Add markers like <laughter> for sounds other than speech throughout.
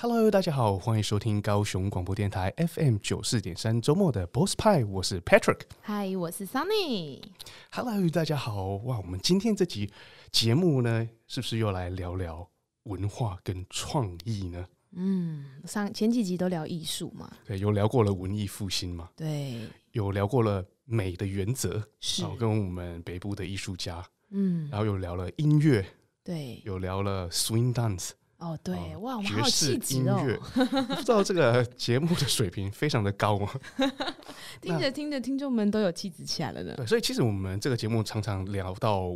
Hello，大家好，欢迎收听高雄广播电台 FM 九四点三周末的 Boss 派，我是 Patrick。Hi，我是 Sunny。Hello，大家好，哇，我们今天这集节目呢，是不是又来聊聊文化跟创意呢？嗯，上前几集都聊艺术嘛，对，有聊过了文艺复兴嘛，对，有聊过了美的原则，是，跟我们北部的艺术家，嗯，然后又聊了音乐，对，有聊了 Swing Dance。哦，对，哦、哇，我们好有气质哦！<laughs> 不知道这个节目的水平非常的高吗？<laughs> 听着听着，听众们都有气质起来了呢。对，所以其实我们这个节目常常聊到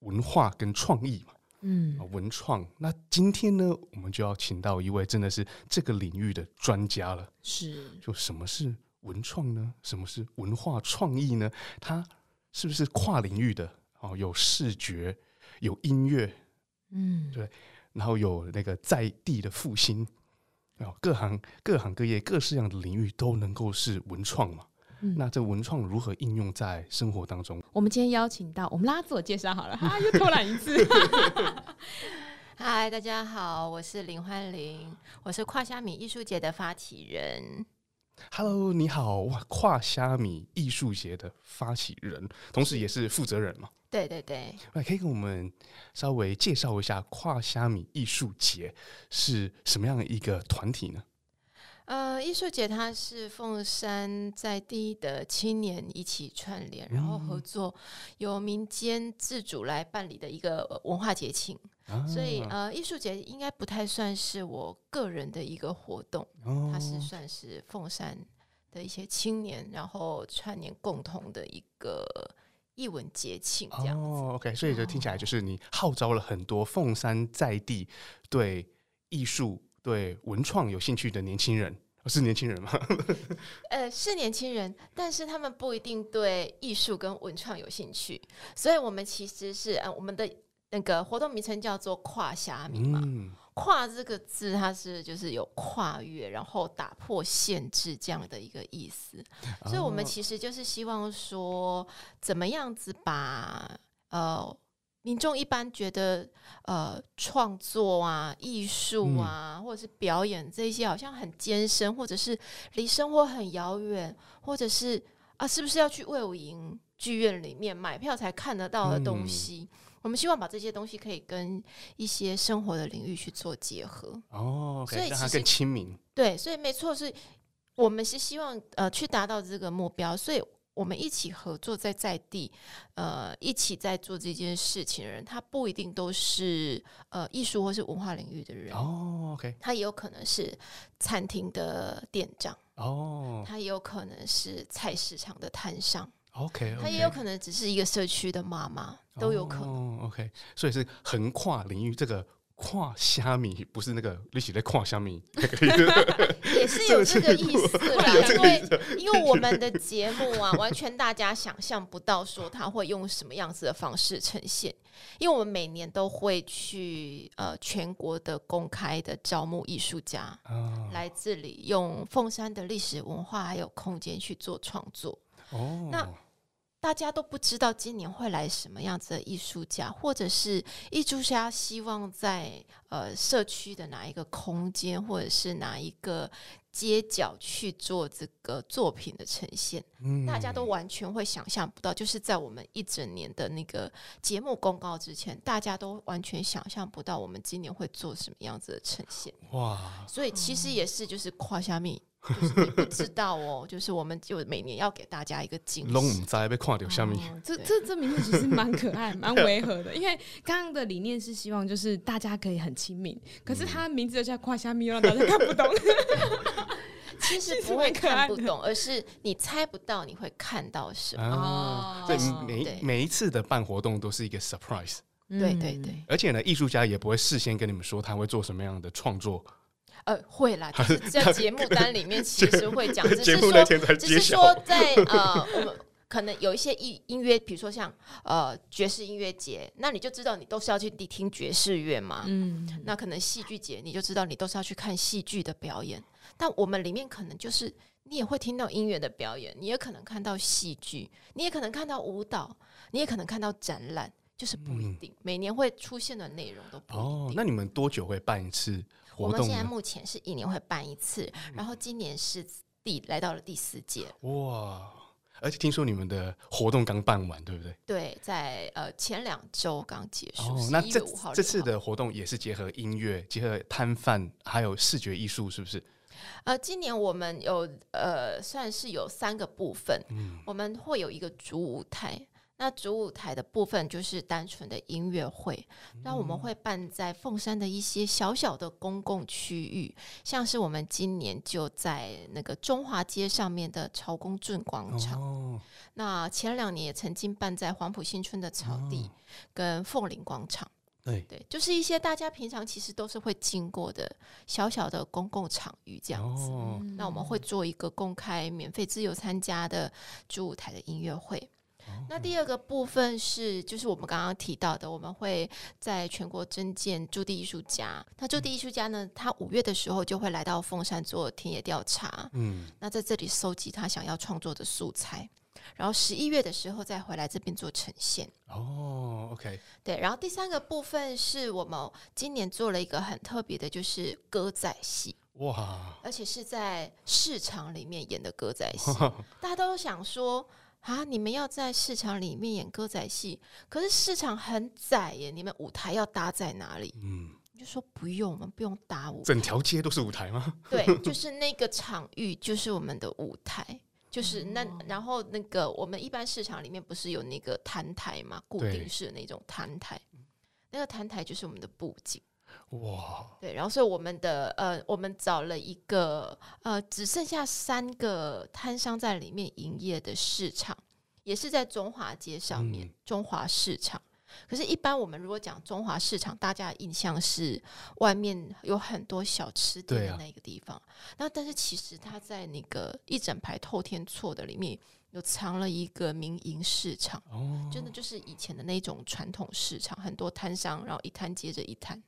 文化跟创意嘛，嗯，文创。那今天呢，我们就要请到一位真的是这个领域的专家了。是，就什么是文创呢？什么是文化创意呢？它是不是跨领域的？哦，有视觉，有音乐，嗯，对。然后有那个在地的复兴，各行各行各业各式样的领域都能够是文创嘛？嗯、那这文创如何应用在生活当中？我们今天邀请到，我们拉自我介绍好了，<laughs> 啊，又偷懒一次。<laughs> 嗨，大家好，我是林焕玲，我是跨虾米艺术节的发起人。Hello，你好，哇，跨虾米艺术节的发起人，同时也是负责人嘛？对对对，那可以跟我们稍微介绍一下跨虾米艺术节是什么样的一个团体呢？呃，艺术节它是凤山在地的青年一起串联，然后合作，由民间自主来办理的一个文化节庆。啊、所以，呃，艺术节应该不太算是我个人的一个活动，哦、它是算是凤山的一些青年，然后串联共同的一个。艺文节庆这样哦，OK，所以就听起来就是你号召了很多凤山在地对艺术、对文创有兴趣的年轻人，是年轻人吗？<laughs> 呃，是年轻人，但是他们不一定对艺术跟文创有兴趣，所以我们其实是呃，我们的那个活动名称叫做跨虾米嘛。嗯跨这个字，它是就是有跨越，然后打破限制这样的一个意思。所以，我们其实就是希望说，怎么样子把呃民众一般觉得呃创作啊、艺术啊，或者是表演这些，好像很艰深，或者是离生活很遥远，或者是啊，是不是要去魏武营剧院里面买票才看得到的东西？我们希望把这些东西可以跟一些生活的领域去做结合哦，okay, 所以让它更亲民。对，所以没错，是我们是希望呃去达到这个目标，所以我们一起合作在在地，呃，一起在做这件事情的人，他不一定都是呃艺术或是文化领域的人哦，OK，他也有可能是餐厅的店长哦，他也有可能是菜市场的摊商。OK，他也有可能只是一个社区的妈妈，都有可能。Oh, OK，所以是横跨领域。这个跨虾米不是那个一起在跨虾米，<laughs> 也是有这个意思啦。<laughs> 因为因为我们的节目啊，完全大家想象不到说他会用什么样子的方式呈现。因为我们每年都会去呃全国的公开的招募艺术家，oh. 来这里用凤山的历史文化还有空间去做创作。哦，oh. 那。大家都不知道今年会来什么样子的艺术家，或者是艺术家希望在呃社区的哪一个空间，或者是哪一个街角去做这个作品的呈现，嗯、大家都完全会想象不到。就是在我们一整年的那个节目公告之前，大家都完全想象不到我们今年会做什么样子的呈现。哇！所以其实也是就是跨虾米。就是你不知道哦，<laughs> 就是我们就每年要给大家一个惊喜。龙唔知被跨掉下面？这这这名字其实蛮可爱、蛮违和的，因为刚刚的理念是希望就是大家可以很亲民，可是他名字就叫跨虾米，让大家看不懂。<laughs> 其实不会看不懂，而是你猜不到你会看到什么。哦，对，每每一次的办活动都是一个 surprise。对对对，而且呢，艺术家也不会事先跟你们说他会做什么样的创作。呃，会啦，就是在节目单里面其实会讲，只是说，只是说在呃，<laughs> 我们可能有一些音音乐，比如说像呃爵士音乐节，那你就知道你都是要去听爵士乐嘛。嗯，那可能戏剧节，你就知道你都是要去看戏剧的表演。但我们里面可能就是你也会听到音乐的表演，你也可能看到戏剧，你也可能看到舞蹈，你也可能看到展览，就是不一定、嗯、每年会出现的内容都不一定。哦，那你们多久会办一次？活动？我们现在目前是一年会办一次，然后今年是第来到了第四届。哇！而且听说你们的活动刚办完，对不对？对，在呃前两周刚结束。哦，那这这次的活动也是结合音乐、结合摊贩，还有视觉艺术，是不是？呃，今年我们有呃算是有三个部分，嗯，我们会有一个主舞台。那主舞台的部分就是单纯的音乐会，那我们会办在凤山的一些小小的公共区域，像是我们今年就在那个中华街上面的朝公圳广场。哦，那前两年也曾经办在黄埔新村的草地跟凤林广场。对对，就是一些大家平常其实都是会经过的小小的公共场域这样子。哦，那我们会做一个公开、免费、自由参加的主舞台的音乐会。那第二个部分是，就是我们刚刚提到的，我们会在全国征建驻地艺术家。那驻地艺术家呢，他五月的时候就会来到凤山做田野调查，嗯，那在这里搜集他想要创作的素材，然后十一月的时候再回来这边做呈现。哦，OK，对。然后第三个部分是我们今年做了一个很特别的，就是歌仔戏，哇，而且是在市场里面演的歌仔戏，<laughs> 大家都想说。啊！你们要在市场里面演歌仔戏，可是市场很窄耶，你们舞台要搭在哪里？嗯，就说不用，我们不用搭舞，整条街都是舞台吗？对，就是那个场域就是我们的舞台，就是那然后那个我们一般市场里面不是有那个摊台嘛，固定式的那种摊台，那个摊台就是我们的布景。哇，对，然后所以我们的呃，我们找了一个呃，只剩下三个摊商在里面营业的市场，也是在中华街上面，嗯、中华市场。可是，一般我们如果讲中华市场，大家的印象是外面有很多小吃店的那个地方。啊、那但是其实它在那个一整排透天厝的里面，有藏了一个民营市场，哦、真的就是以前的那种传统市场，很多摊商，然后一摊接着一摊。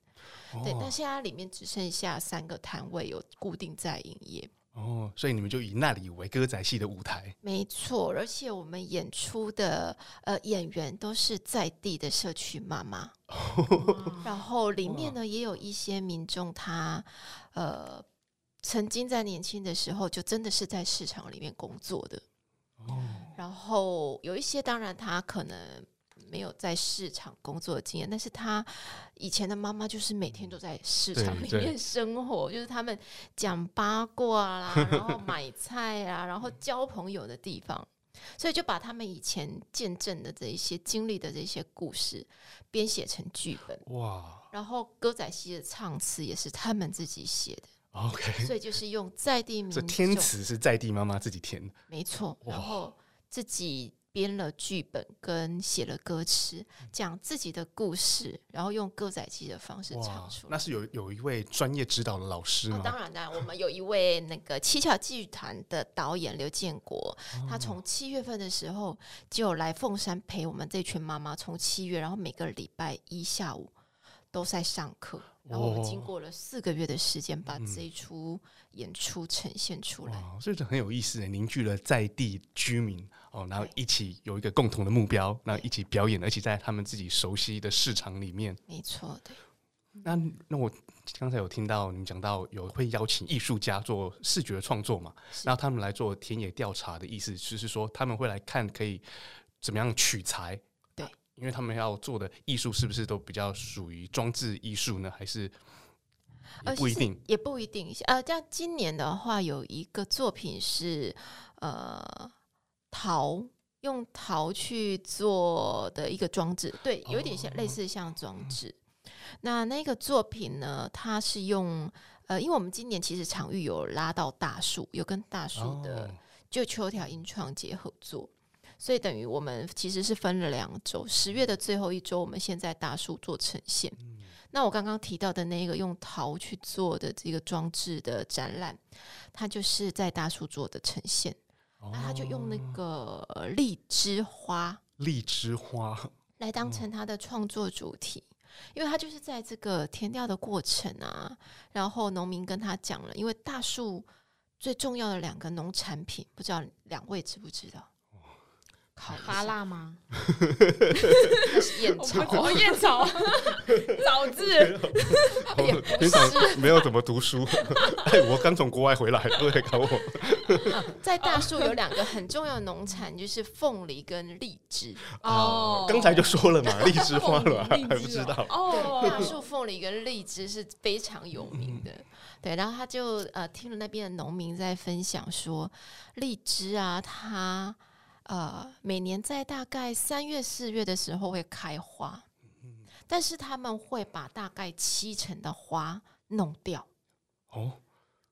对，但现在里面只剩下三个摊位有固定在营业。哦，所以你们就以那里为歌仔戏的舞台。没错，而且我们演出的呃演员都是在地的社区妈妈，<laughs> 哦、然后里面呢也有一些民众他，他呃曾经在年轻的时候就真的是在市场里面工作的。哦，然后有一些当然他可能。没有在市场工作的经验，但是他以前的妈妈就是每天都在市场里面生活，就是他们讲八卦啦，然后买菜啊，然后交朋友的地方，所以就把他们以前见证的这一些经历的这些故事编写成剧本。哇！然后歌仔戏的唱词也是他们自己写的。OK，所以就是用在地民众，这天词是在地妈妈自己填的，没错。然后自己。编了剧本跟写了歌词，讲自己的故事，然后用歌仔戏的方式唱出来。那是有有一位专业指导的老师吗？哦、当然啦，我们有一位那个七巧剧团的导演刘建国，哦、他从七月份的时候就来凤山陪我们这群妈妈，从七月，然后每个礼拜一下午都在上课。然后我们经过了四个月的时间，把这一出演出呈现出来，嗯、所以这很有意思，凝聚了在地居民哦，然后一起有一个共同的目标，然后一起表演，而且在他们自己熟悉的市场里面。没错，的。那那我刚才有听到你们讲到有会邀请艺术家做视觉创作嘛？然后他们来做田野调查的意思，就是说他们会来看可以怎么样取材。对因为他们要做的艺术是不是都比较属于装置艺术呢？还是也不一定，也不一定。呃，像今年的话，有一个作品是呃陶，用陶去做的一个装置，对，有点像、哦、类似像装置。嗯、那那个作品呢，它是用呃，因为我们今年其实场域有拉到大树，有跟大树的就秋条音创节合作。所以等于我们其实是分了两周，十月的最后一周，我们现在大树做呈现。嗯、那我刚刚提到的那个用陶去做的这个装置的展览，它就是在大树做的呈现。哦、那他就用那个荔枝花，荔枝花 <laughs> 来当成他的创作主题，哦、因为他就是在这个填料的过程啊，然后农民跟他讲了，因为大树最重要的两个农产品，不知道两位知不知道？烤发辣吗？那是燕巢，燕巢，<laughs> 早知平常没有怎么读书。<laughs> 哎，我刚从国外回来，对，搞我。<laughs> 在大树有两个很重要的农产，就是凤梨跟荔枝。哦，刚才就说了嘛，荔枝花了，还不知道。哦，大树凤梨跟荔枝是非常有名的。对，然后他就呃听了那边的农民在分享说，荔枝啊，它。呃，每年在大概三月四月的时候会开花，但是他们会把大概七成的花弄掉，哦，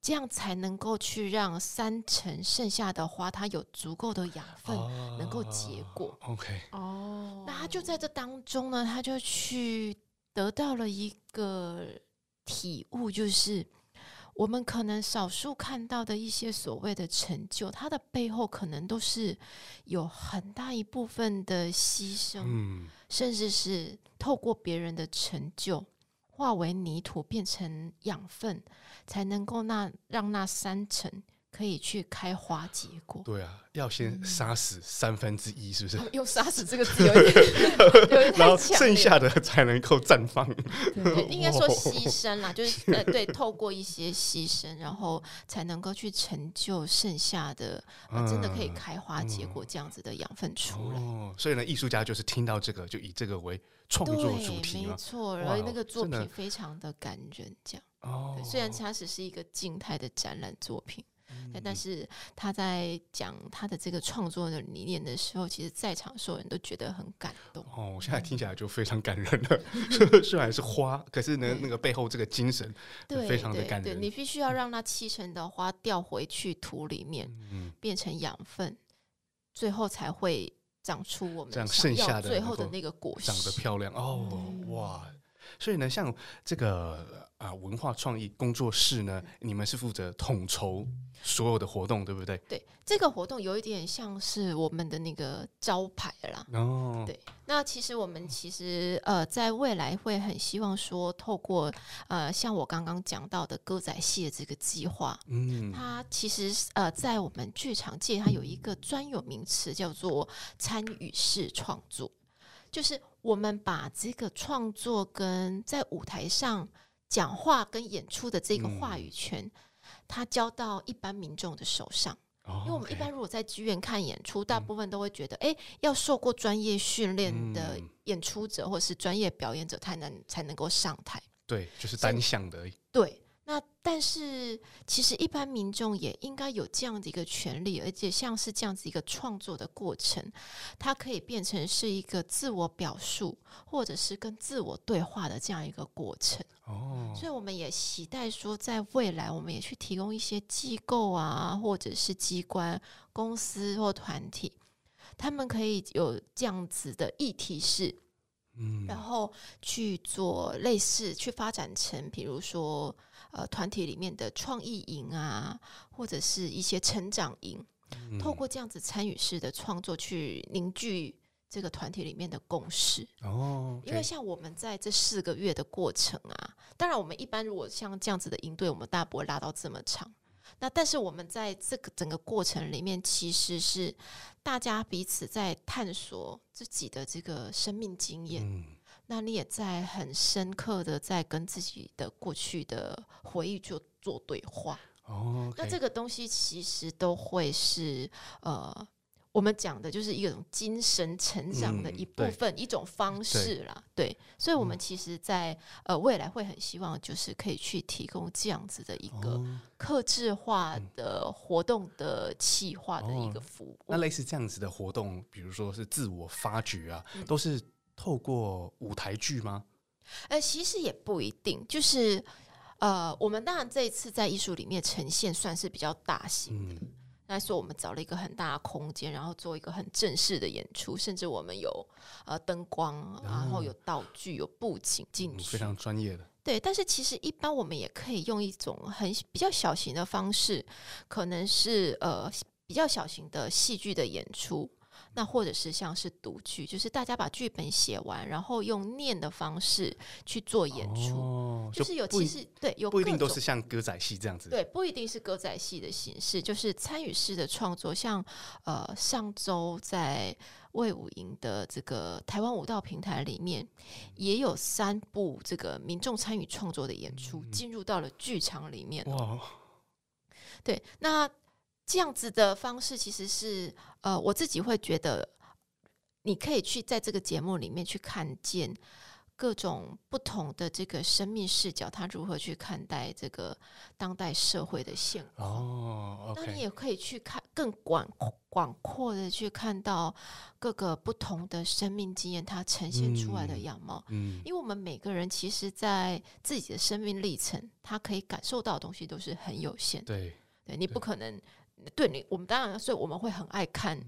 这样才能够去让三成剩下的花它有足够的养分能够结果。OK，哦，那他就在这当中呢，他就去得到了一个体悟，就是。我们可能少数看到的一些所谓的成就，它的背后可能都是有很大一部分的牺牲，嗯，甚至是透过别人的成就化为泥土，变成养分，才能够那让那三成。可以去开花结果。对啊，要先杀死三分之一，是不是？用“杀死”这个字有点，<laughs> 有点然后剩下的才能够绽放。对，应该说牺牲啦，就是 <laughs> 呃，对，透过一些牺牲，然后才能够去成就剩下的，呃、真的可以开花结果这样子的养分出来。哦，所以呢，艺术家就是听到这个，就以这个为创作主题没错，然后那个作品非常的感人，这样。哦，虽然它只是一个静态的展览作品。但是他在讲他的这个创作的理念的时候，其实在场所有人都觉得很感动。哦，我现在听起来就非常感人了。<laughs> 虽然是花，可是呢，那个背后这个精神，非常的感人。你必须要让那七成的花掉回去土里面，嗯、变成养分，最后才会长出我们这样剩下的最后的那个果实，长得漂亮哦，嗯、哇！所以呢，像这个啊文化创意工作室呢，你们是负责统筹所有的活动，对不对？对，这个活动有一点像是我们的那个招牌啦。哦，对。那其实我们其实呃，在未来会很希望说，透过呃像我刚刚讲到的歌仔戏的这个计划，嗯，它其实呃在我们剧场界，它有一个专有名词叫做参与式创作。就是我们把这个创作跟在舞台上讲话跟演出的这个话语权，嗯、它交到一般民众的手上。哦、因为我们一般如果在剧院看演出，嗯、大部分都会觉得，哎，要受过专业训练的演出者或是专业表演者才能才能够上台。对，就是单向的。对。那但是，其实一般民众也应该有这样的一个权利，而且像是这样子一个创作的过程，它可以变成是一个自我表述，或者是跟自我对话的这样一个过程。哦，所以我们也期待说，在未来，我们也去提供一些机构啊，或者是机关、公司或团体，他们可以有这样子的议题式，嗯，然后去做类似，去发展成，比如说。呃，团体里面的创意营啊，或者是一些成长营，嗯、透过这样子参与式的创作，去凝聚这个团体里面的共识。哦，因为像我们在这四个月的过程啊，当然我们一般如果像这样子的营队，我们大不会拉到这么长。那但是我们在这个整个过程里面，其实是大家彼此在探索自己的这个生命经验。嗯那你也在很深刻的在跟自己的过去的回忆做做对话哦。Okay、那这个东西其实都会是呃，我们讲的就是一种精神成长的一部分，嗯、一种方式啦。对，对，所以我们其实在，在呃未来会很希望就是可以去提供这样子的一个克制化的活动的企划的一个服务。那类似这样子的活动，比如说是自我发掘啊，嗯、都是。透过舞台剧吗？呃，其实也不一定，就是呃，我们当然这一次在艺术里面呈现算是比较大型的，嗯、那说我们找了一个很大的空间，然后做一个很正式的演出，甚至我们有呃灯光，然后有道具、有布景进去，非常专业的。对，但是其实一般我们也可以用一种很比较小型的方式，可能是呃比较小型的戏剧的演出。那或者是像是读剧，就是大家把剧本写完，然后用念的方式去做演出，哦、就是有其实对有不一定都是像歌仔戏这样子，对，不一定是歌仔戏的形式，就是参与式的创作，像呃上周在。魏武营的这个台湾舞蹈平台里面，也有三部这个民众参与创作的演出进入到了剧场里面。哇！对，那这样子的方式其实是呃，我自己会觉得，你可以去在这个节目里面去看见。各种不同的这个生命视角，他如何去看待这个当代社会的现况？哦，那你也可以去看更广广阔的去看到各个不同的生命经验，它呈现出来的样貌。嗯，因为我们每个人其实，在自己的生命历程，他可以感受到的东西都是很有限。对，对你不可能对你，我们当然，所以我们会很爱看。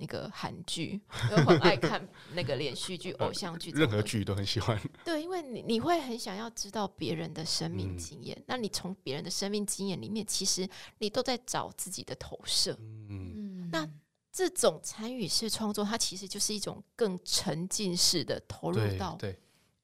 那个韩剧，我很爱看那个连续剧、<laughs> 偶像剧，任何剧都很喜欢。对，因为你你会很想要知道别人的生命经验，嗯、那你从别人的生命经验里面，其实你都在找自己的投射。嗯，那这种参与式创作，它其实就是一种更沉浸式的投入到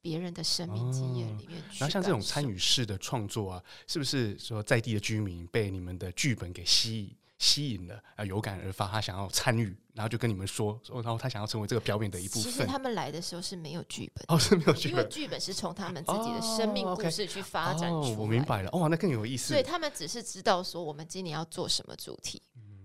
别人的生命经验里面去。然后像这种参与式的创作啊，是不是说在地的居民被你们的剧本给吸引？吸引了啊，有感而发，他想要参与，然后就跟你们说，说，然后他想要成为这个表演的一部分。其实他们来的时候是没有剧本，哦，是没有剧本，因为剧本是从他们自己的生命故事去发展出来。哦，我明白了，哦，那更有意思。所以他们只是知道说，我们今年要做什么主题。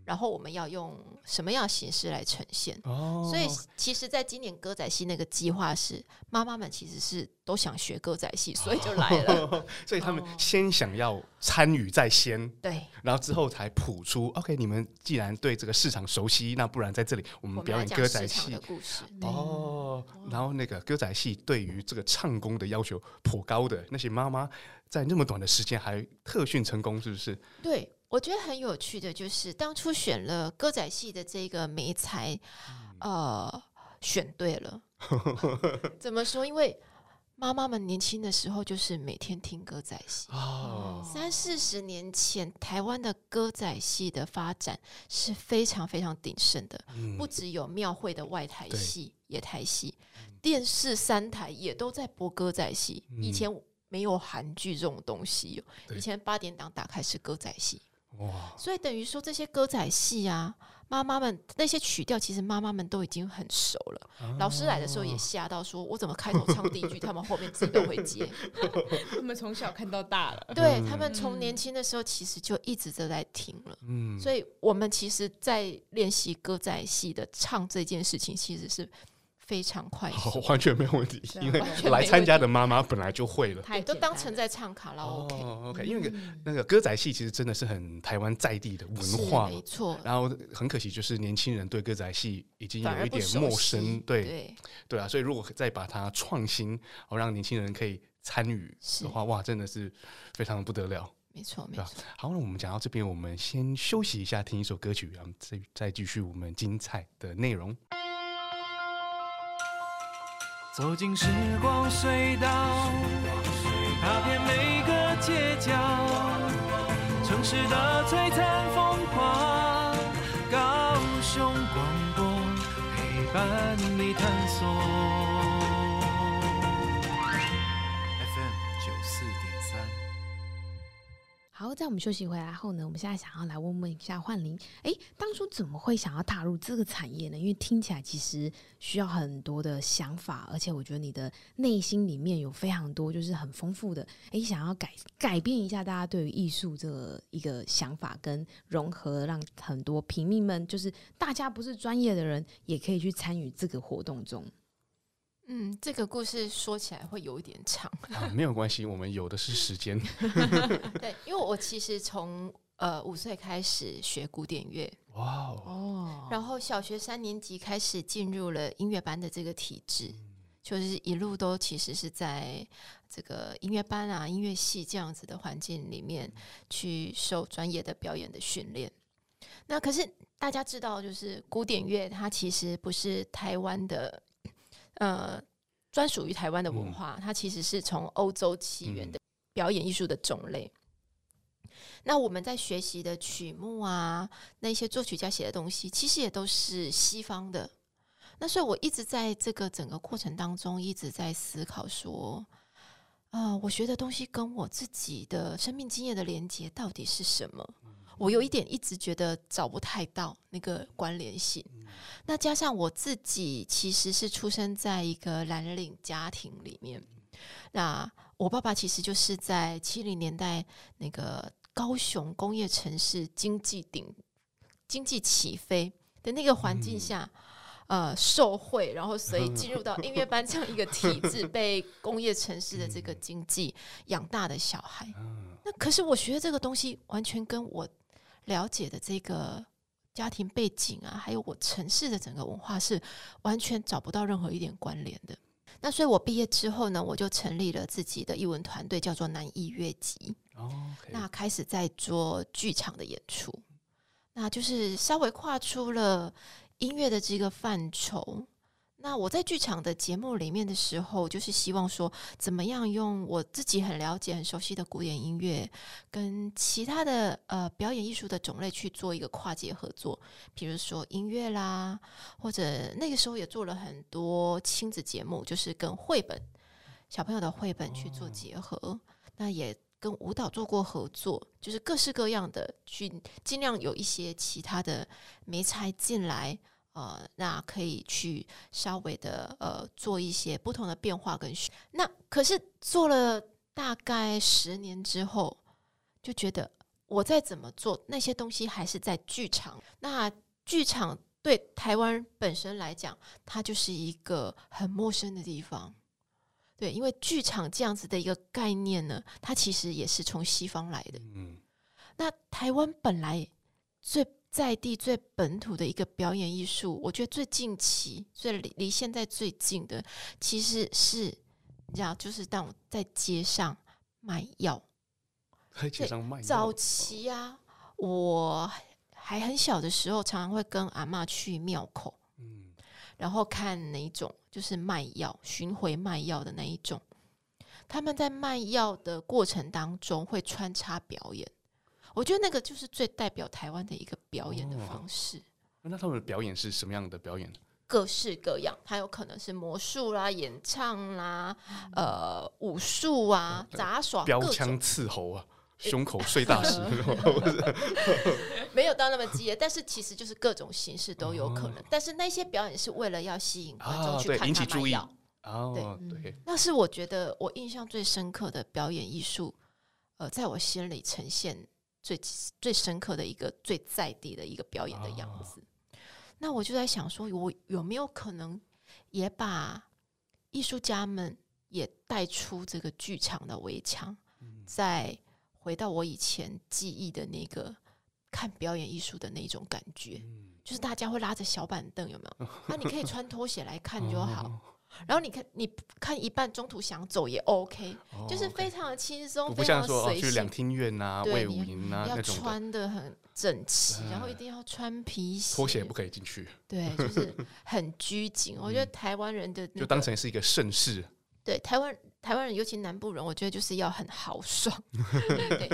然后我们要用什么样的形式来呈现？哦，所以其实，在今年歌仔戏那个计划是，妈妈们其实是都想学歌仔戏，所以就来了。哦，所以他们先想要参与在先，对，然后之后才谱出。OK，你们既然对这个市场熟悉，那不然在这里我们表演歌仔戏的故事。哦，然后那个歌仔戏对于这个唱功的要求颇高的那些妈妈，在那么短的时间还特训成功，是不是？对。我觉得很有趣的就是，当初选了歌仔戏的这个媒材，呃，选对了。<laughs> 怎么说？因为妈妈们年轻的时候就是每天听歌仔戏。哦。三四十年前，台湾的歌仔戏的发展是非常非常鼎盛的，嗯、不只有庙会的外台戏、野台戏，电视三台也都在播歌仔戏。嗯、以前没有韩剧这种东西，以前八点档打开是歌仔戏。哇！所以等于说，这些歌仔戏啊，妈妈们那些曲调，其实妈妈们都已经很熟了。啊、老师来的时候也吓到，说我怎么开头唱第一句，他们后面自己都会接。<laughs> 他们从小看到大了，对，他们从年轻的时候其实就一直都在听了。嗯，所以我们其实，在练习歌仔戏的唱这件事情，其实是。非常快 <laughs> 速，完全没有问题，因为来参加的妈妈本来就会了，都当成在唱卡拉 OK。哦，OK，因为那个歌仔戏其实真的是很台湾在地的文化，没错。然后很可惜，就是年轻人对歌仔戏已经有一点陌生，对对啊。所以如果再把它创新，哦，让年轻人可以参与的话，哇，真的是非常的不得了。没错，没错。好，那我们讲到这边，我们先休息一下，听一首歌曲，然后再再继续我们精彩的内容。走进时光隧道，踏遍每个街角，城市的璀璨风光，高雄广播陪伴你探索。好，在我们休息回来后呢，我们现在想要来问问一下焕玲，哎，当初怎么会想要踏入这个产业呢？因为听起来其实需要很多的想法，而且我觉得你的内心里面有非常多就是很丰富的，哎，想要改改变一下大家对于艺术这个一个想法跟融合，让很多平民们就是大家不是专业的人也可以去参与这个活动中。嗯，这个故事说起来会有一点长。啊，没有关系，我们有的是时间。<laughs> 对，因为我其实从呃五岁开始学古典乐，哇哦，然后小学三年级开始进入了音乐班的这个体制，嗯、就是一路都其实是在这个音乐班啊、音乐系这样子的环境里面去受专业的表演的训练。那可是大家知道，就是古典乐它其实不是台湾的。呃，专属于台湾的文化，嗯、它其实是从欧洲起源的表演艺术的种类。嗯、那我们在学习的曲目啊，那些作曲家写的东西，其实也都是西方的那所以我一直在这个整个过程当中一直在思考说，啊、呃，我学的东西跟我自己的生命经验的连接到底是什么？我有一点一直觉得找不太到那个关联性。那加上我自己其实是出生在一个蓝领家庭里面，那我爸爸其实就是在七零年代那个高雄工业城市经济顶经济起飞的那个环境下。呃，受贿，然后所以进入到音乐班这样一个体制，被工业城市的这个经济养大的小孩。那可是我学的这个东西，完全跟我了解的这个家庭背景啊，还有我城市的整个文化是完全找不到任何一点关联的。那所以我毕业之后呢，我就成立了自己的译文团队，叫做南艺乐集。那开始在做剧场的演出，那就是稍微跨出了。音乐的这个范畴，那我在剧场的节目里面的时候，就是希望说，怎么样用我自己很了解、很熟悉的古典音乐，跟其他的呃表演艺术的种类去做一个跨界合作，比如说音乐啦，或者那个时候也做了很多亲子节目，就是跟绘本小朋友的绘本去做结合，哦、那也跟舞蹈做过合作，就是各式各样的去尽量有一些其他的媒材进来。呃，那可以去稍微的呃做一些不同的变化跟学。那可是做了大概十年之后，就觉得我再怎么做那些东西还是在剧场。那剧场对台湾本身来讲，它就是一个很陌生的地方。对，因为剧场这样子的一个概念呢，它其实也是从西方来的。嗯，那台湾本来最在地最本土的一个表演艺术，我觉得最近期、最离离现在最近的，其实是你知道，就是当我在街上卖药，<laughs> 在街上卖药。早期啊，我还很小的时候，常常会跟阿嬷去庙口，嗯，然后看哪一种就是卖药、巡回卖药的那一种，他们在卖药的过程当中会穿插表演。我觉得那个就是最代表台湾的一个表演的方式。哦。那他们的表演是什么样的表演？各式各样，它有可能是魔术啦、演唱啦、呃、武术啊、杂耍、标枪刺喉啊、胸口碎大石，<laughs> 没有到那么激烈，但是其实就是各种形式都有可能。哦、但是那些表演是为了要吸引观众去看他卖药，引起注意。哦，对，对，那是我觉得我印象最深刻的表演艺术，呃，在我心里呈现。最最深刻的一个最在地的一个表演的样子，哦、那我就在想说，我有没有可能也把艺术家们也带出这个剧场的围墙，嗯、再回到我以前记忆的那个看表演艺术的那种感觉，嗯、就是大家会拉着小板凳，有没有？那、<laughs> 啊、你可以穿拖鞋来看就好。哦然后你看，你看一半中途想走也 OK，哦，就是非常的轻松，不像说去两厅院啊、卫武营啊要穿的很整齐，然后一定要穿皮鞋，拖鞋也不可以进去。对，就是很拘谨。<laughs> 我觉得台湾人的就当成是一个盛世。对，台湾台湾人，尤其南部人，我觉得就是要很豪爽。<laughs> 对，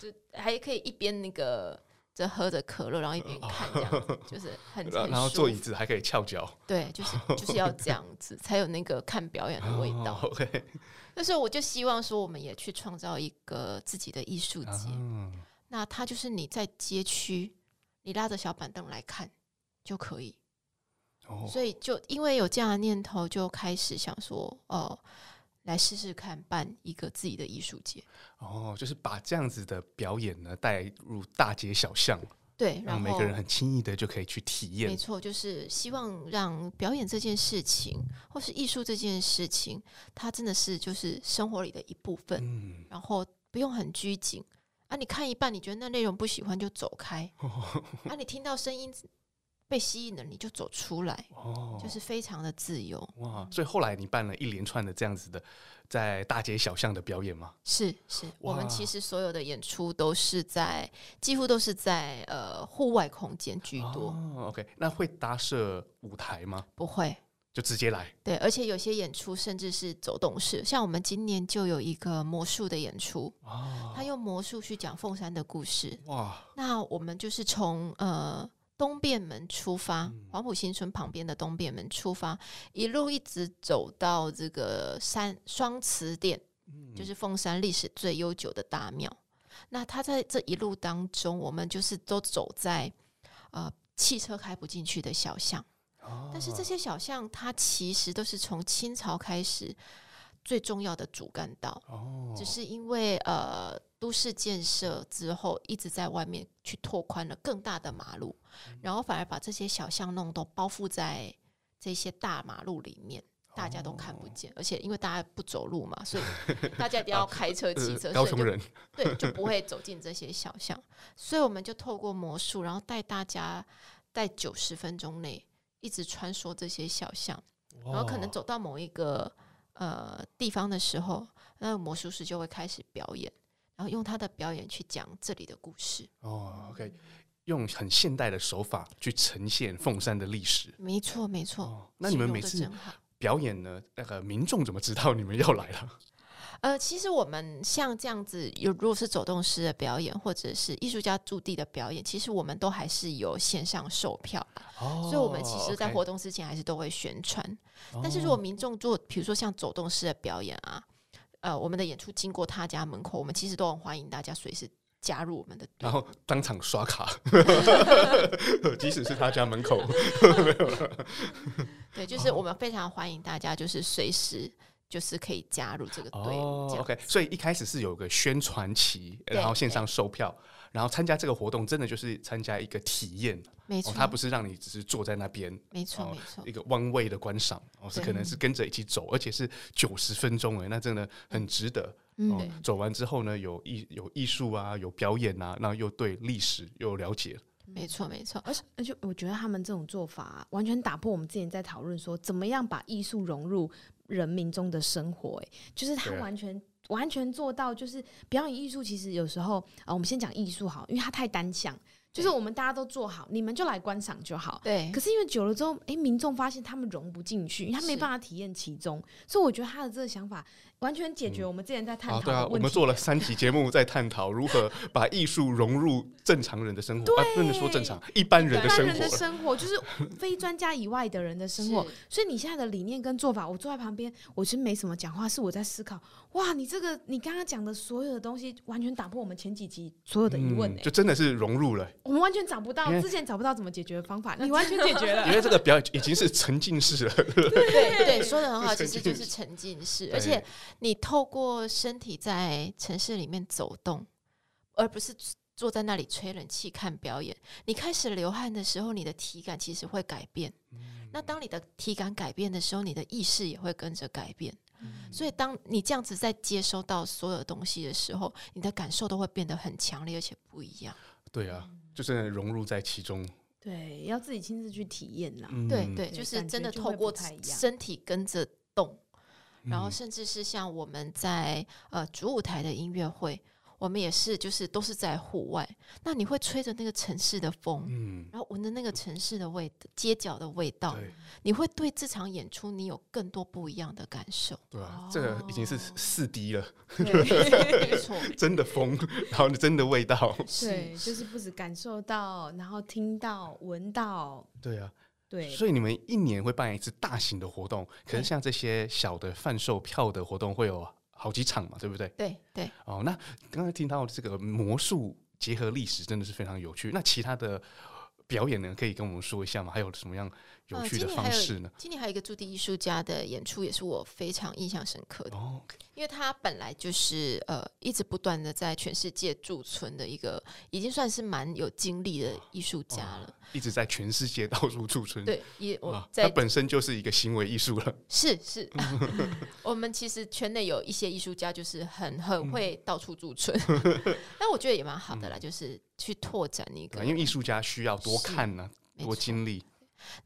就还可以一边那个。在喝着可乐，然后一边看这样子，就是很，<laughs> 很然后坐椅子还可以翘脚。对，就是 <laughs> 就是要这样子，才有那个看表演的味道。Oh, OK，<laughs> 那时候我就希望说，我们也去创造一个自己的艺术节。Uh, 那它就是你在街区，你拉着小板凳来看就可以。Oh. 所以就因为有这样的念头，就开始想说，哦。来试试看办一个自己的艺术节哦，就是把这样子的表演呢带入大街小巷，对，让每个人很轻易的就可以去体验。没错，就是希望让表演这件事情，或是艺术这件事情，它真的是就是生活里的一部分，嗯，然后不用很拘谨啊。你看一半，你觉得那内容不喜欢就走开，<laughs> 哦，啊，你听到声音。被吸引了，你就走出来，哦，就是非常的自由哇！所以后来你办了一连串的这样子的，在大街小巷的表演吗？是是，我们其实所有的演出都是在，几乎都是在呃户外空间居多。哦，OK，那会搭设舞台吗？不会，就直接来。对，而且有些演出甚至是走动式，像我们今年就有一个魔术的演出，哦，他用魔术去讲凤山的故事。哇，那我们就是从呃。东便门出发，黄埔新村旁边的东便门出发，一路一直走到这个山双慈殿，就是凤山历史最悠久的大庙。那他在这一路当中，我们就是都走在呃汽车开不进去的小巷，但是这些小巷它其实都是从清朝开始最重要的主干道，只是因为呃。都市建设之后，一直在外面去拓宽了更大的马路，然后反而把这些小巷弄都包覆在这些大马路里面，大家都看不见。而且因为大家不走路嘛，所以大家一定要开车、骑车，高雄人对就不会走进这些小巷。所以我们就透过魔术，然后带大家在九十分钟内一直穿梭这些小巷，然后可能走到某一个呃地方的时候，那个魔术师就会开始表演。然后用他的表演去讲这里的故事哦，OK，用很现代的手法去呈现凤山的历史，没错没错。哦，那你们每次表演呢？那个民众怎么知道你们要来了？呃，其实我们像这样子，有如果是走动式的表演，或者是艺术家驻地的表演，其实我们都还是有线上售票，哦，所以我们其实，在活动之前还是都会宣传。哦，但是如果民众做，比如说像走动式的表演啊。呃，我们的演出经过他家门口，我们其实都很欢迎大家随时加入我们的，然后当场刷卡，<laughs> 即使是他家门口，<laughs> 对，就是我们非常欢迎大家，就是随时就是可以加入这个队。哦，OK，所以一开始是有个宣传期，然后线上售票。然后参加这个活动，真的就是参加一个体验，没错，他不是让你只是坐在那边，没错，没错，一个 one way 的观赏，哦，是可能是跟着一起走，而且是九十分钟，哎，那真的很值得。嗯，走完之后呢，有艺有艺术啊，有表演啊，然后又对历史又了解，没错，没错。而且而且，我觉得他们这种做法完全打破我们之前在讨论说，怎么样把艺术融入人民中的生活，哎，就是他完全。完全做到就是表演艺术，其实有时候啊，我们先讲艺术好，因为它太单向，就是我们大家都做好，你们就来观赏就好。对。可是因为久了之后，哎，民众发现他们融不进去，因为他没办法体验其中，所以我觉得他的这个想法。完全解决我们之前在探讨的问题。嗯啊。对啊，我们做了三集节目，在探讨如何把艺术融入正常人的生活。啊，不能说正常，一般人的生活。一般人的生活就是非专家以外的人的生活。<laughs> 所以你现在的理念跟做法，我坐在旁边，我其实没什么讲话，是我在思考。哇，你这个你刚刚讲的所有的东西，完全打破我们前几集所有的疑问。嗯，就真的是融入了。我们完全找不到之前找不到怎么解决的方法，<laughs> 你完全解决了。因为这个表演已经是沉浸式了。对对对，<laughs> 说的很好，其实就是沉浸式，而且你透过。身体在城市里面走动，而不是坐在那里吹冷气看表演。你开始流汗的时候，你的体感其实会改变。嗯、那当你的体感改变的时候，你的意识也会跟着改变。嗯、所以，当你这样子在接收到所有东西的时候，你的感受都会变得很强烈，而且不一样。对啊，就是融入在其中。对，要自己亲自去体验啦。嗯、对对，就是真的透过身体跟着动。然后，甚至是像我们在呃主舞台的音乐会，我们也是就是都是在户外。那你会吹着那个城市的风，嗯，然后闻着那个城市的味街角的味道，你会对这场演出你有更多不一样的感受。对啊，这个已经是四 D 了，没错，<laughs> 真的风，然后真的味道，对，就是不止感受到，然后听到、闻到，对啊。对，所以你们一年会办一次大型的活动，可是像这些小的贩售票的活动会有好几场嘛，对不对？对对。哦，那刚才听到这个魔术结合历史，真的是非常有趣。那其他的表演呢，可以跟我们说一下吗？还有什么样有趣的方式呢？呃、今年还有一个驻地艺术家的演出，也是我非常印象深刻的。哦 okay 因为他本来就是呃一直不断的在全世界驻村的一个，已经算是蛮有经历的艺术家了。一直在全世界到处驻村。对，也我在他本身就是一个行为艺术了。是是，<laughs> 我们其实圈内有一些艺术家，就是很很会到处驻村。<laughs> 但我觉得也蛮好的啦，就是去拓展一个。因为艺术家需要多看呢，多经历。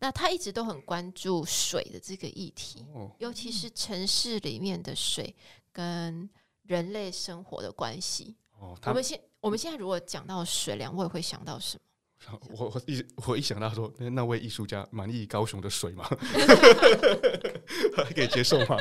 那他一直都很关注水的这个议题，尤其是城市里面的水跟人类生活的关系。我们现我们现在如果讲到水，两位会想到什么？<laughs> 我我一我一想到说，那位艺术家满意高雄的水吗？还 <laughs> <laughs> 可以接受吗？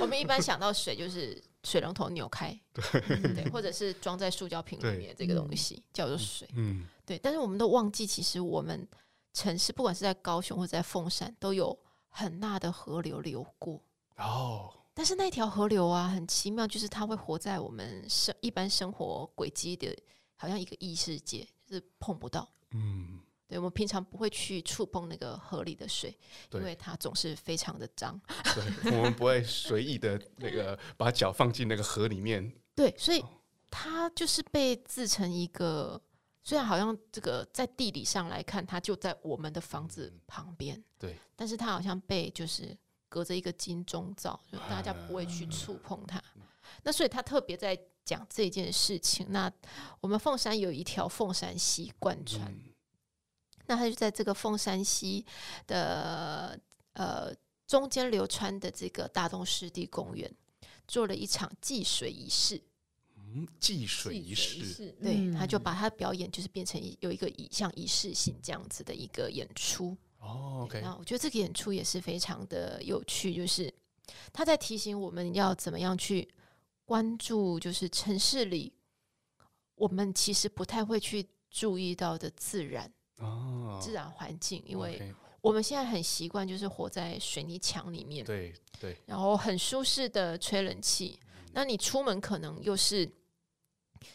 我们一般想到水就是水龙头扭开，对，或者是装在塑胶瓶里面这个东西叫做水，嗯，对。但是我们都忘记，其实我们城市不管是在高雄或者在凤山，都有很大的河流流过哦。但是那条河流啊，很奇妙，就是它会活在我们生一般生活轨迹的，好像一个异世界，就是碰不到，嗯。对，我们平常不会去触碰那个河里的水，因为它总是非常的脏。<laughs> 对，我们不会随意的那个把脚放进那个河里面。对，所以它就是被制成一个，虽然好像这个在地理上来看，它就在我们的房子旁边，嗯，对，但是它好像被就是隔着一个金钟罩，就大家不会去触碰它。嗯，那所以他特别在讲这件事情。那我们凤山有一条凤山溪贯穿。嗯那他就在这个凤山溪的呃中间流穿的这个大东湿地公园，做了一场祭水仪式。嗯，祭水仪式，对，嗯、他就把他表演就是变成有一个仪像仪式性这样子的一个演出。哦，OK。那我觉得这个演出也是非常的有趣，就是他在提醒我们要怎么样去关注，就是城市里我们其实不太会去注意到的自然。哦，自然环境，因为我们现在很习惯，就是活在水泥墙里面，对对，然后很舒适的吹冷气。那你出门可能又是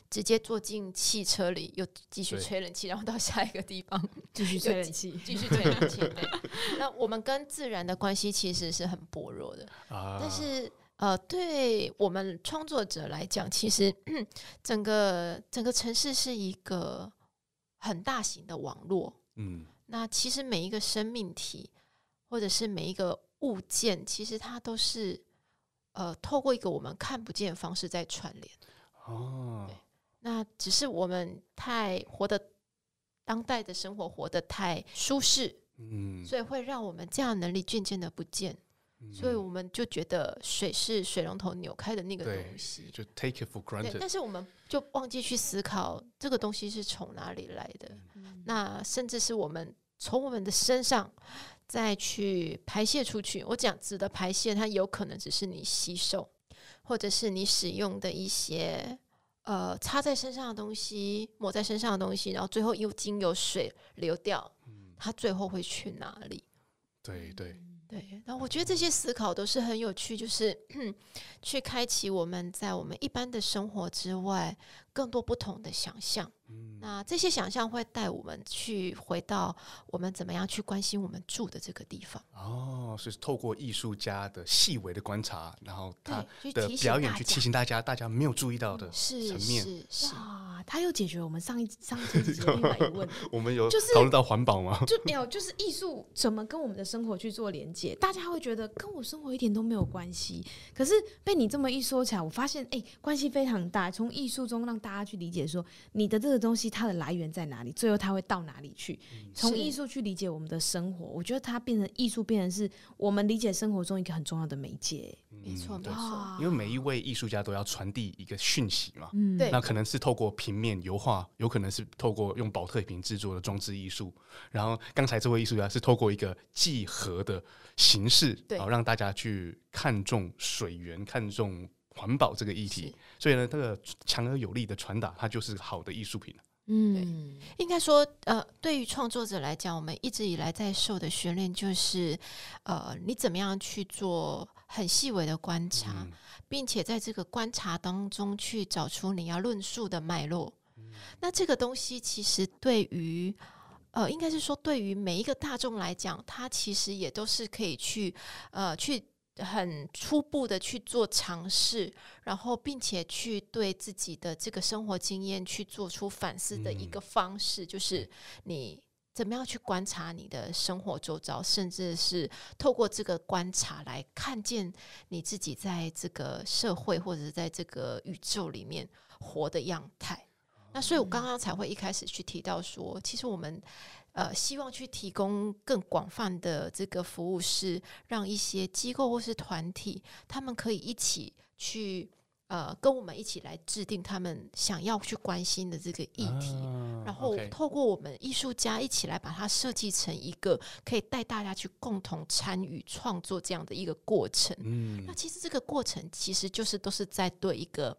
直接坐进汽车里，又继续吹冷气，然后到下一个地方 <laughs> 继续吹冷气，继续吹冷气。对，那我们跟自然的关系其实是很薄弱的。啊，但是呃，对我们创作者来讲，其实 <clears throat> 整个整个城市是一个。很大型的网络，嗯，那其实每一个生命体或者是每一个物件，其实它都是呃透过一个我们看不见的方式在串联。哦，对，那只是我们太活得当代的生活活得太舒适，嗯，所以会让我们这样能力渐渐的不见。所以我们就觉得水是水龙头扭开的那个东西，就 take it for granted。但是我们就忘记去思考这个东西是从哪里来的。嗯、那甚至是我们从我们的身上再去排泄出去。我讲指的排泄，它有可能只是你吸收，或者是你使用的一些呃擦在身上的东西、抹在身上的东西，然后最后又经由水流掉，它最后会去哪里？对对。对，那我觉得这些思考都是很有趣，就是 <clears throat> 去开启我们在我们一般的生活之外更多不同的想象。嗯，那这些想象会带我们去回到我们怎么样去关心我们住的这个地方。哦，是透过艺术家的细微的观察，然后他的表演去提醒大家，大家没有注意到的层面。是是，是啊，他又解决我们上一上一集的另外一个问题。<laughs> 我们有讨论到环保吗？就没有，就是艺术怎么跟我们的生活去做连接？大家会觉得跟我生活一点都没有关系，可是被你这么一说起来，我发现哎、欸，关系非常大。从艺术中让大家去理解说你的这个东西它的来源在哪里，最后它会到哪里去？从艺术去理解我们的生活，我觉得它变成艺术，变成是我们理解生活中一个很重要的媒介。没错，没错。因为每一位艺术家都要传递一个讯息嘛。嗯，对。那可能是透过平面油画，有可能是透过用宝特瓶制作的装置艺术。然后刚才这位艺术家是透过一个几何的形式，对，然后让大家去看重水源，看重环保这个议题。所以呢，这个强而有力的传达，它就是好的艺术品。嗯，应该说，呃，对于创作者来讲，我们一直以来在受的训练就是，呃，你怎么样去做很细微的观察，嗯、并且在这个观察当中去找出你要论述的脉络。嗯、那这个东西其实对于，呃，应该是说对于每一个大众来讲，它其实也都是可以去，呃，去。很初步的去做尝试，然后并且去对自己的这个生活经验去做出反思的一个方式，嗯、就是你怎么样去观察你的生活周遭，甚至是透过这个观察来看见你自己在这个社会或者是在这个宇宙里面活的样态。那所以我刚刚才会一开始去提到说，其实我们。呃，希望去提供更广泛的这个服务，是让一些机构或是团体，他们可以一起去呃，跟我们一起来制定他们想要去关心的这个议题，然后透过我们艺术家一起来把它设计成一个可以带大家去共同参与创作这样的一个过程。嗯，那其实这个过程其实就是都是在对一个。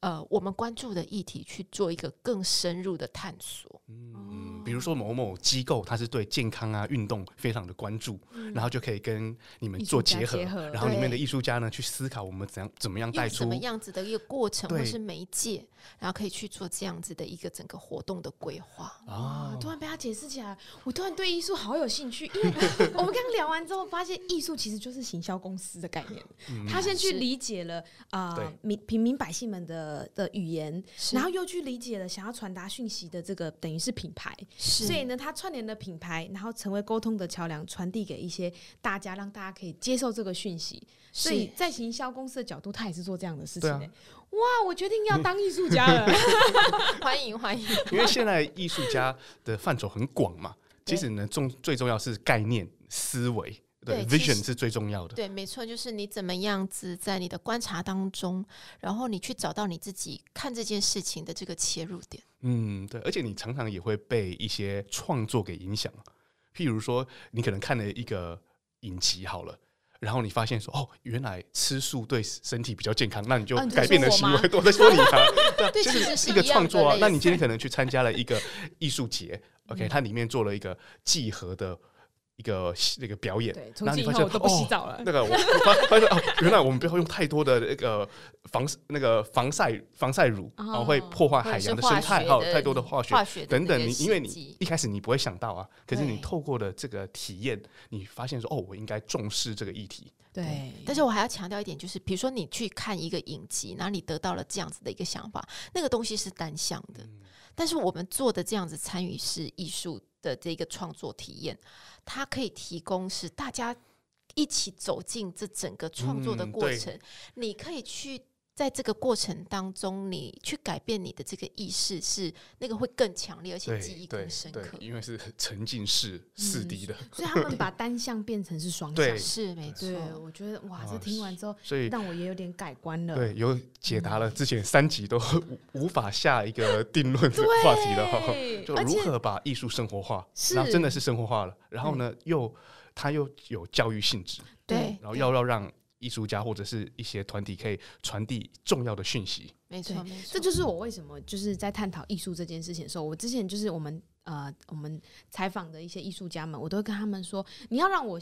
呃，我们关注的议题去做一个更深入的探索。嗯，比如说某某机构，它是对健康啊、运动非常的关注，嗯、然后就可以跟你们做结合，结合然后里面的艺术家呢去思考我们怎样怎么样带出什么样子的一个过程，或是媒介，然后可以去做这样子的一个整个活动的规划。啊，突然被他解释起来，我突然对艺术好有兴趣，因为 <laughs> 我们刚刚聊完之后，发现艺术其实就是行销公司的概念。嗯、他先去理解了啊，民、呃、平民百姓们的。的语言，然后又去理解了想要传达讯息的这个等于是品牌，所以呢，它串联了品牌，然后成为沟通的桥梁，传递给一些大家，让大家可以接受这个讯息。所以在行销公司的角度，他也是做这样的事情。哇，我决定要当艺术家了，<laughs> 欢迎欢迎！因为现在艺术家的范畴很广嘛，其实呢，重最重要是概念思维。对，vision 是最重要的。对，没错，就是你怎么样子在你的观察当中，然后你去找到你自己看这件事情的这个切入点。嗯，对，而且你常常也会被一些创作给影响。譬如说，你可能看了一个影集好了，然后你发现说，哦，原来吃素对身体比较健康，那你就改变了行为。我在说你啊，<laughs> 对，这是一个创作啊。那你今天可能去参加了一个艺术节，<laughs> OK，它里面做了一个几何的。一个那个表演，然后你发现我都不洗澡了。哦、那个我发发现哦，原来我们不要用太多的那个防那个防晒防晒乳，然后会破坏海洋的生态，还有太多的化学，化学等等。你因为你一开始你不会想到啊，可是你透过了这个体验，你发现说哦，我应该重视这个议题。对，对，但是我还要强调一点，就是比如说你去看一个影集，然后你得到了这样子的一个想法，那个东西是单向的，嗯、但是我们做的这样子参与式艺术的这个创作体验。它可以提供是大家一起走进这整个创作的过程，嗯、你可以去在这个过程当中，你去改变你的这个意识，是那个会更强烈，而且记忆更深刻。因为是 <laughs> 沉浸式四 D 的、嗯，所以他们 <laughs> 把单向变成是双向，是没错。我觉得哇，这听完之后，所以让我也有点改观了。对，有解答了之前三集都 <laughs> 无法下一个定论的话题了哈。就如何把艺术生活化，然后真的是生活化了。然后呢，又它又有教育性质，对，然后要要让艺术家或者是一些团体可以传递重要的讯息。没错，没错，这就是我为什么就是在探讨艺术这件事情的时候，我之前就是我们。呃，我们采访的一些艺术家们，我都会跟他们说：你要让我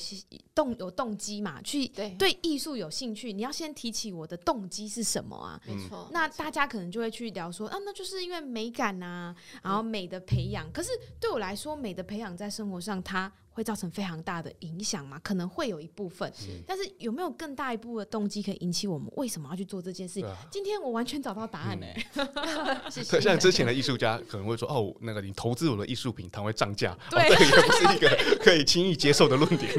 动有动机嘛，去对对艺术有兴趣，你要先提起我的动机是什么啊？没错。那大家可能就会去聊说啊，那就是因为美感啊，然后美的培养。可是对我来说，美的培养在生活上它会造成非常大的影响嘛？可能会有一部分，但是有没有更大一部分的动机可以引起我们为什么要去做这件事？今天我完全找到答案 <laughs> 嘞！像之前的艺术家可能会说：哦，那个你投资我的艺术品，它会涨价，对，这个也不是一个 <laughs> 可以轻易接受的论点。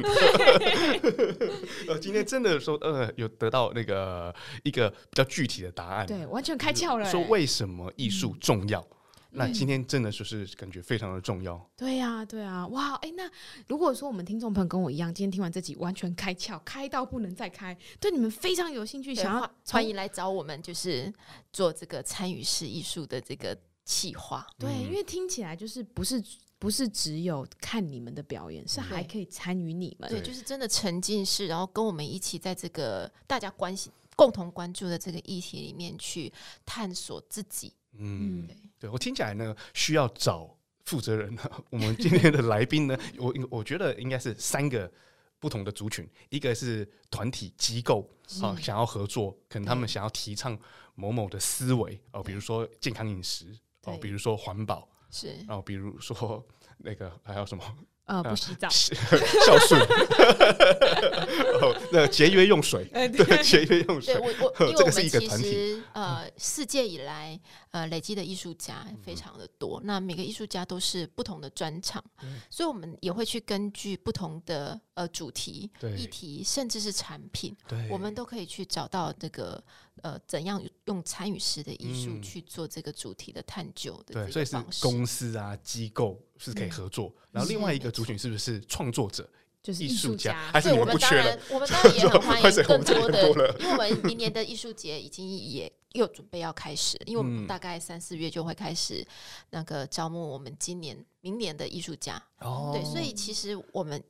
<laughs> 呃，今天真的说，呃，有得到那个一个比较具体的答案，对，完全开窍了。说为什么艺术重要？那今天真的就是感觉非常的重要。对呀，对啊，哇，哎，那如果说我们听众朋友跟我一样，今天听完这集完全开窍，开到不能再开，对你们非常有兴趣，想要欢迎来找我们，就是做这个参与式艺术的这个。企划。对，因为听起来就是不是不是只有看你们的表演，是还可以参与你们，对，就是真的沉浸式，然后跟我们一起在这个大家关心、共同关注的这个议题里面去探索自己。嗯，对，对我听起来呢，需要找负责人。<laughs> 我们今天的来宾呢，我我觉得应该是三个不同的族群，一个是团体机构啊，想要合作，可能他们想要提倡某某的思维哦，比如说健康饮食。哦，比如说环保是，然后比如说那个还有什么？呃，不洗澡，孝顺，<laughs> 哦，那节约用水，<laughs> 对，节约用水。对我我，因为我们其实呃，世界以来呃累积的艺术家非常的多，那每个艺术家都是不同的专场，所以我们也会去根据不同的呃主题、议题，甚至是产品，我们都可以去找到这个呃怎样用参与式的艺术去做这个主题的探究的。对，所以是公司啊机构。是可以合作，嗯、然后另外一个族群是不是创作者就是艺术家，家还是你我们当们不缺了然，？<laughs> 我们当然也很欢迎更多的，因为我们明年的艺术节已经也又准备要开始，因为我嗯们大概三四月就会开始那个招募我们今年、明年的艺术家。哦对，所以其实我们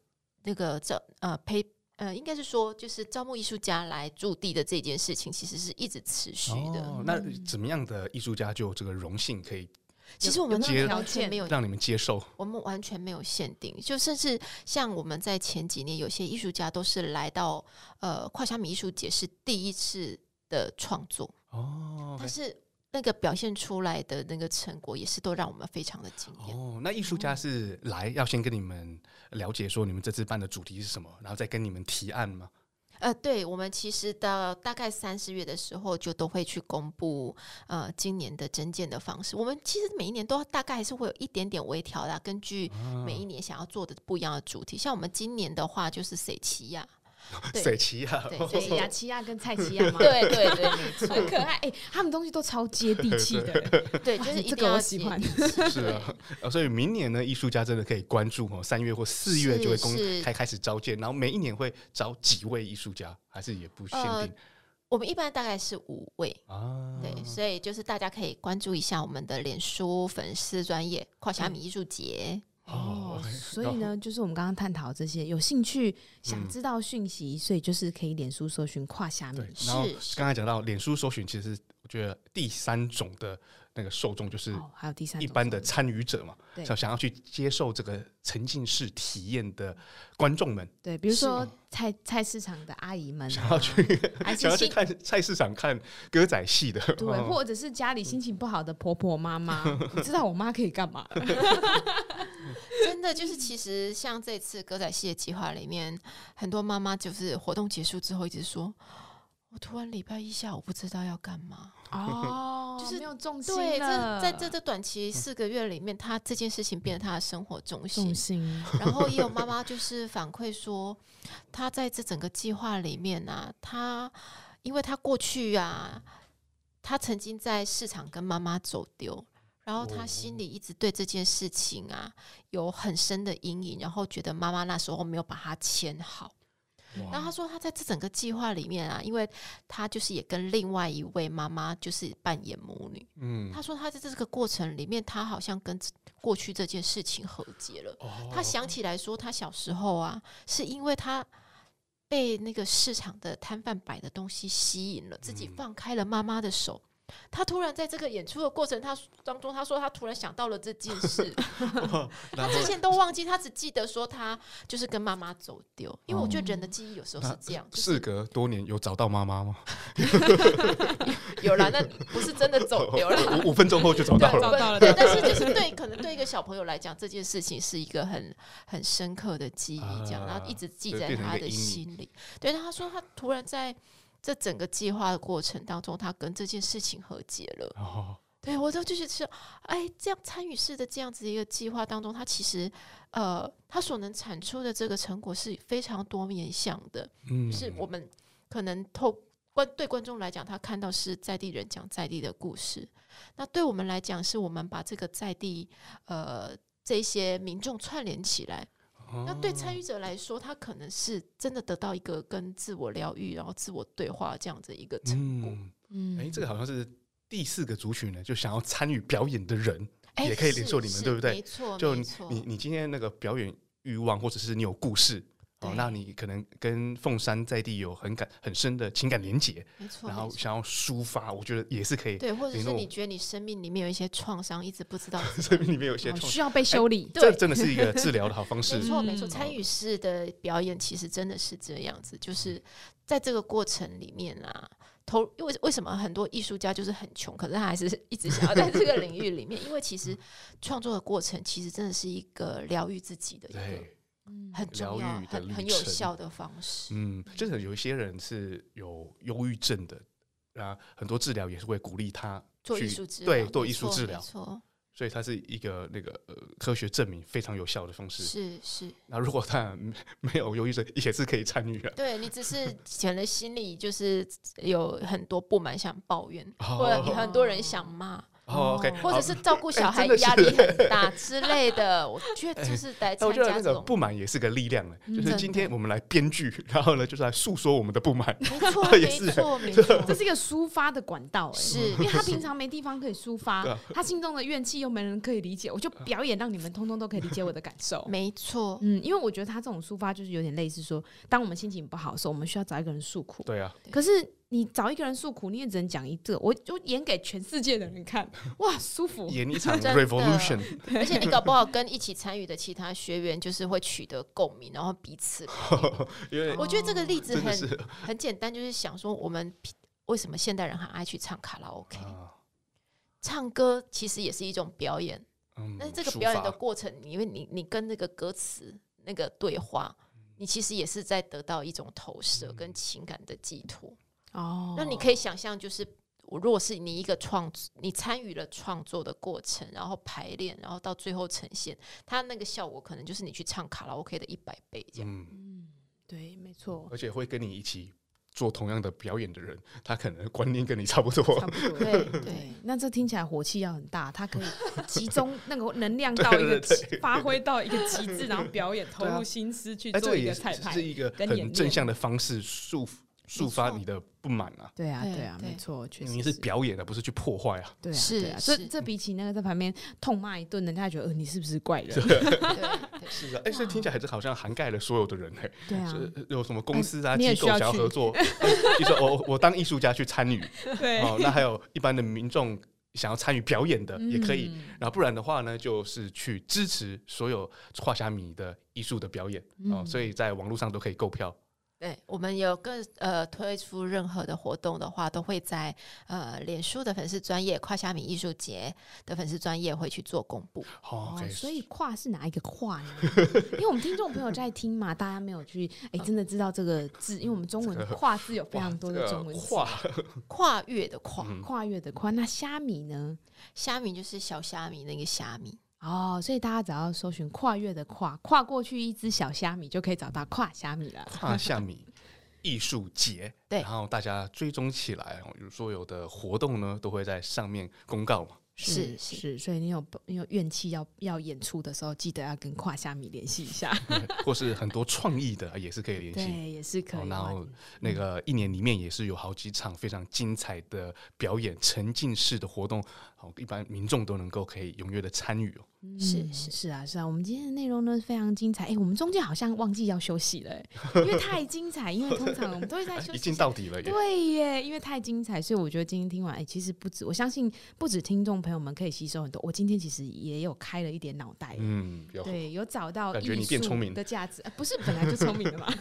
那个招呃培呃，应该是说就是招募艺术家来驻地的这件事情，其实是一直持续的。哦，那怎么样的艺术家就有这个荣幸可以其实我们接完全没有让你们接受？我们完全没有限定，就甚至像我们在前几年，有些艺术家都是来到呃跨虾米艺术节是第一次的创作，哦，但是那个表现出来的那个成果，也是都让我们非常的惊艳。哦，那艺术家是来要先跟你们了解说你们这次办的主题是什么，然后再跟你们提案吗？呃，对，我们其实到大概三四月的时候，就都会去公布呃今年的征件的方式。我们其实每一年都大概还是会有一点点微调啦，根据每一年想要做的不一样的主题。像我们今年的话，就是谁奇亚。对水奇亚，对对，对 <laughs> 雅琪亚跟蔡奇亚嘛，对对对，很可爱。哎、他们东西都超接地气的，对，就是一这个定要我喜欢。是啊，呃所以明年呢，艺术家真的可以关注哦，三月或四月就会公是。开开始招建，然后每一年会招几位艺术家，还是也不限定、呃我们一般大概是五位，啊？对，所以就是大家可以关注一下我们的脸书粉丝专业跨虾米艺术节。哦哦，所以呢，就是我们刚刚探讨这些，有兴趣想知道讯息，所以就是可以脸书搜寻跨虾米对，。然后是刚才讲到脸书搜寻，其实我觉得第三种的那个受众就是哦，还有第三一般的参与者嘛，对。想想要去接受这个沉浸式体验的观众们，对，比如说菜菜市场的阿姨们、啊，想要去 <laughs> 想要去心看菜市场看歌仔戏的，对，哦。或者是家里心情不好的婆婆妈妈，<laughs> 你知道我妈可以干嘛？<laughs> 真的就是，其实像这次歌仔戏的计划里面，很多妈妈就是活动结束之后一直说，我突然礼拜一下午不知道要干嘛。哦，就是没有重心对，这在这这短期四个月里面，他这件事情变成他的生活重心重。心，然后也有妈妈就是反馈说，他在这整个计划里面啊，他因为他过去啊，他曾经在市场跟妈妈走丢，然后他心里一直对这件事情啊有很深的阴影，然后觉得妈妈那时候没有把他牵好。然后她说，他在这整个计划里面啊，因为他就是也跟另外一位妈妈就是扮演母女。嗯，他说，他在这个过程里面，他好像跟过去这件事情和解了。哦他想起来说，他小时候啊，是因为他被那个市场的摊贩摆的东西吸引了，自己放开了妈妈的手。他突然在这个演出的过程他当中，他说他突然想到了这件事，<laughs> 他之前都忘记，他只记得说他就是跟妈妈走丢。因为我觉得人的记忆有时候是这样，就是事隔多年有找到妈妈吗？<laughs> 有啦，那不是真的走丢了。五五分钟后就找到了。找到了对，但是就是对，可能对一个小朋友来讲，这件事情是一个很很深刻的记忆，这样，啊然后一直记在他的心里。对，他说他突然在这整个计划的过程当中，他跟这件事情和解了。哦，对我都就是说，哎，这样参与式的这样子一个计划当中，他其实呃，他所能产出的这个成果是非常多面向的。嗯是我们可能透观对观众来讲，他看到是在地人讲在地的故事；那对我们来讲，是我们把这个在地呃这些民众串联起来。那对参与者来说，他可能是真的得到一个跟自我疗愈，然后自我对话这样子一个成果。嗯，嗯哎，这个好像是第四个族群呢，就想要参与表演的人，哎也可以联络你们是对不对没错，就你你今天那个表演欲望，或者是你有故事。哦，那你可能跟凤山在地有很感很深的情感连结，没错，然后想要抒发，我觉得也是可以。对，或者是你觉得你生命里面有一些创伤，一直不知道 <laughs> 生命里面有一些创伤，哦需要被修理。这真的是一个治疗的好方式 <laughs> 没。错，没错，嗯参与式的表演其实真的是这样子，就是在这个过程里面啊，投因为为什么很多艺术家就是很穷，可是他还是一直想要在这个领域里面，因为其实创作的过程其实真的是一个疗愈自己的一个对，很重要、疗愈的很很有效的方式。嗯，就是有一些人是有忧郁症的，啊，很多治疗也是会鼓励他去做艺术治疗，对，做艺术治疗，没错，所以它是一个那个呃科学证明非常有效的方式。是是，那如果他没没有忧郁症，也是可以参与的。<laughs> 对你只是可能心里就是有很多不满想抱怨，哦或者很多人想骂。哦，OK，或者是照顾小孩压力很大之类的，<laughs> 我觉得就是来参加这种不满也是个力量，就是今天我们来编剧，然后呢，就是来诉说我们的不满，没错，<laughs> 没错，没错，<laughs> 这是一个抒发的管道，是。因为他平常没地方可以抒发，他心中的怨气又没人可以理解，我就表演让你们通通都可以理解我的感受，没错，嗯，因为我觉得他这种抒发就是有点类似说，当我们心情不好的时候，我们需要找一个人诉苦，对啊，可是。你找一个人诉苦，你也只能讲一个，我就演给全世界的人看，<laughs> 哇，舒服，演一场 <laughs> revolution，而且你搞不好跟一起参与的其他学员就是会取得共鸣，然后彼此。因 <laughs> 为我觉得这个例子很很简单，就是想说我们为什么现代人很爱去唱卡拉 OK，唱歌其实也是一种表演，但是这个表演的过程，因为你你跟那个歌词那个对话，你其实也是在得到一种投射跟情感的寄托。哦，那你可以想象，就是我如果是你一个创，你参与了创作的过程，然后排练，然后到最后呈现，它那个效果可能就是你去唱卡拉 OK 的一百倍这样。嗯，对，没错。而且会跟你一起做同样的表演的人，他可能观念跟你差不多。差不多。对 <laughs> 对。那这听起来火气要很大，他可以集中那个能量到一个 <laughs> 发挥到一个极致，然后表演投入心思去做一个彩排，是一个很正向的方式束缚。抒发你的不满啊！对啊，对啊，没错，确实你是表演的，不是去破坏啊！对啊，是啊，所以这比起那个在旁边痛骂一顿，人家觉得呃，你是不是怪人？<laughs> 是啊，哎，这听起来还是好像涵盖了所有的人哎。对啊，有什么公司啊机构想要合作？比如说我我当艺术家去参与，<laughs> 对哦，那还有一般的民众想要参与表演的也可以。然后不然的话呢，就是去支持所有画虾米的艺术的表演哦，所以在网络上都可以购票。对，我们有个呃推出任何的活动的话，都会在呃脸书的粉丝专业跨虾米艺术节的粉丝专业会去做公布。哦，所以跨是哪一个跨呢？<laughs> 因为我们听众朋友在听嘛，大家没有去哎真的知道这个字，因为我们中文跨字有非常多的中文字，跨跨越的跨，<laughs> 跨越的跨。那虾米呢？虾米就是小虾米那个虾米。哦，所以大家只要搜寻“跨越”的跨，跨过去一只小虾米，就可以找到跨虾米了。跨虾米 <laughs> 艺术节，对，然后大家追踪起来，有所有的活动呢，都会在上面公告嘛。是是，是，所以你有你有怨气要要演出的时候，记得要跟胯虾米联系一下，<laughs> 或是很多创意的也是可以联系，对，也是可以。然后那个一年里面也是有好几场非常精彩的表演，沉浸式的活动，好，一般民众都能够可以踊跃的参与哦。是是是啊是啊，我们今天的内容呢非常精彩。哎，我们中间好像忘记要休息了，因为太精彩。因为通常我们都会在休息，<laughs> 已经到底了。对耶，因为太精彩，所以我觉得今天听完，哎，其实不止，我相信不止听众朋友们可以吸收很多。我今天其实也有开了一点脑袋，嗯，对，有找到感觉你变聪明的价值，不是本来就聪明的嘛？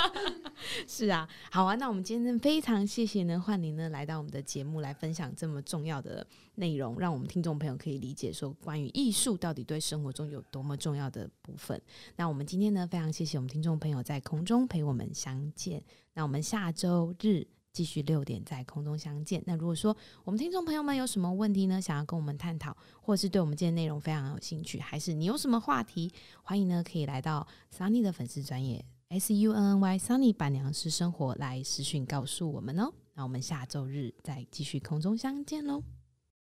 <laughs> 是啊，好啊，那我们今天非常谢谢呢，焕玲呢来到我们的节目来分享这么重要的内容，让我们听众朋友可以理解说关于艺术到底对生活中有多么重要的部分。那我们今天呢，非常谢谢我们听众朋友在空中陪我们相见。那我们下周日继续六点在空中相见。那如果说我们听众朋友们有什么问题呢，想要跟我们探讨，或是对我们今天内容非常有兴趣，还是你有什么话题，欢迎呢可以来到 Sunny 的粉丝专业 S U N N Y Sunny 板娘私生活来私讯告诉我们哦。那我们下周日再继续空中相见喽。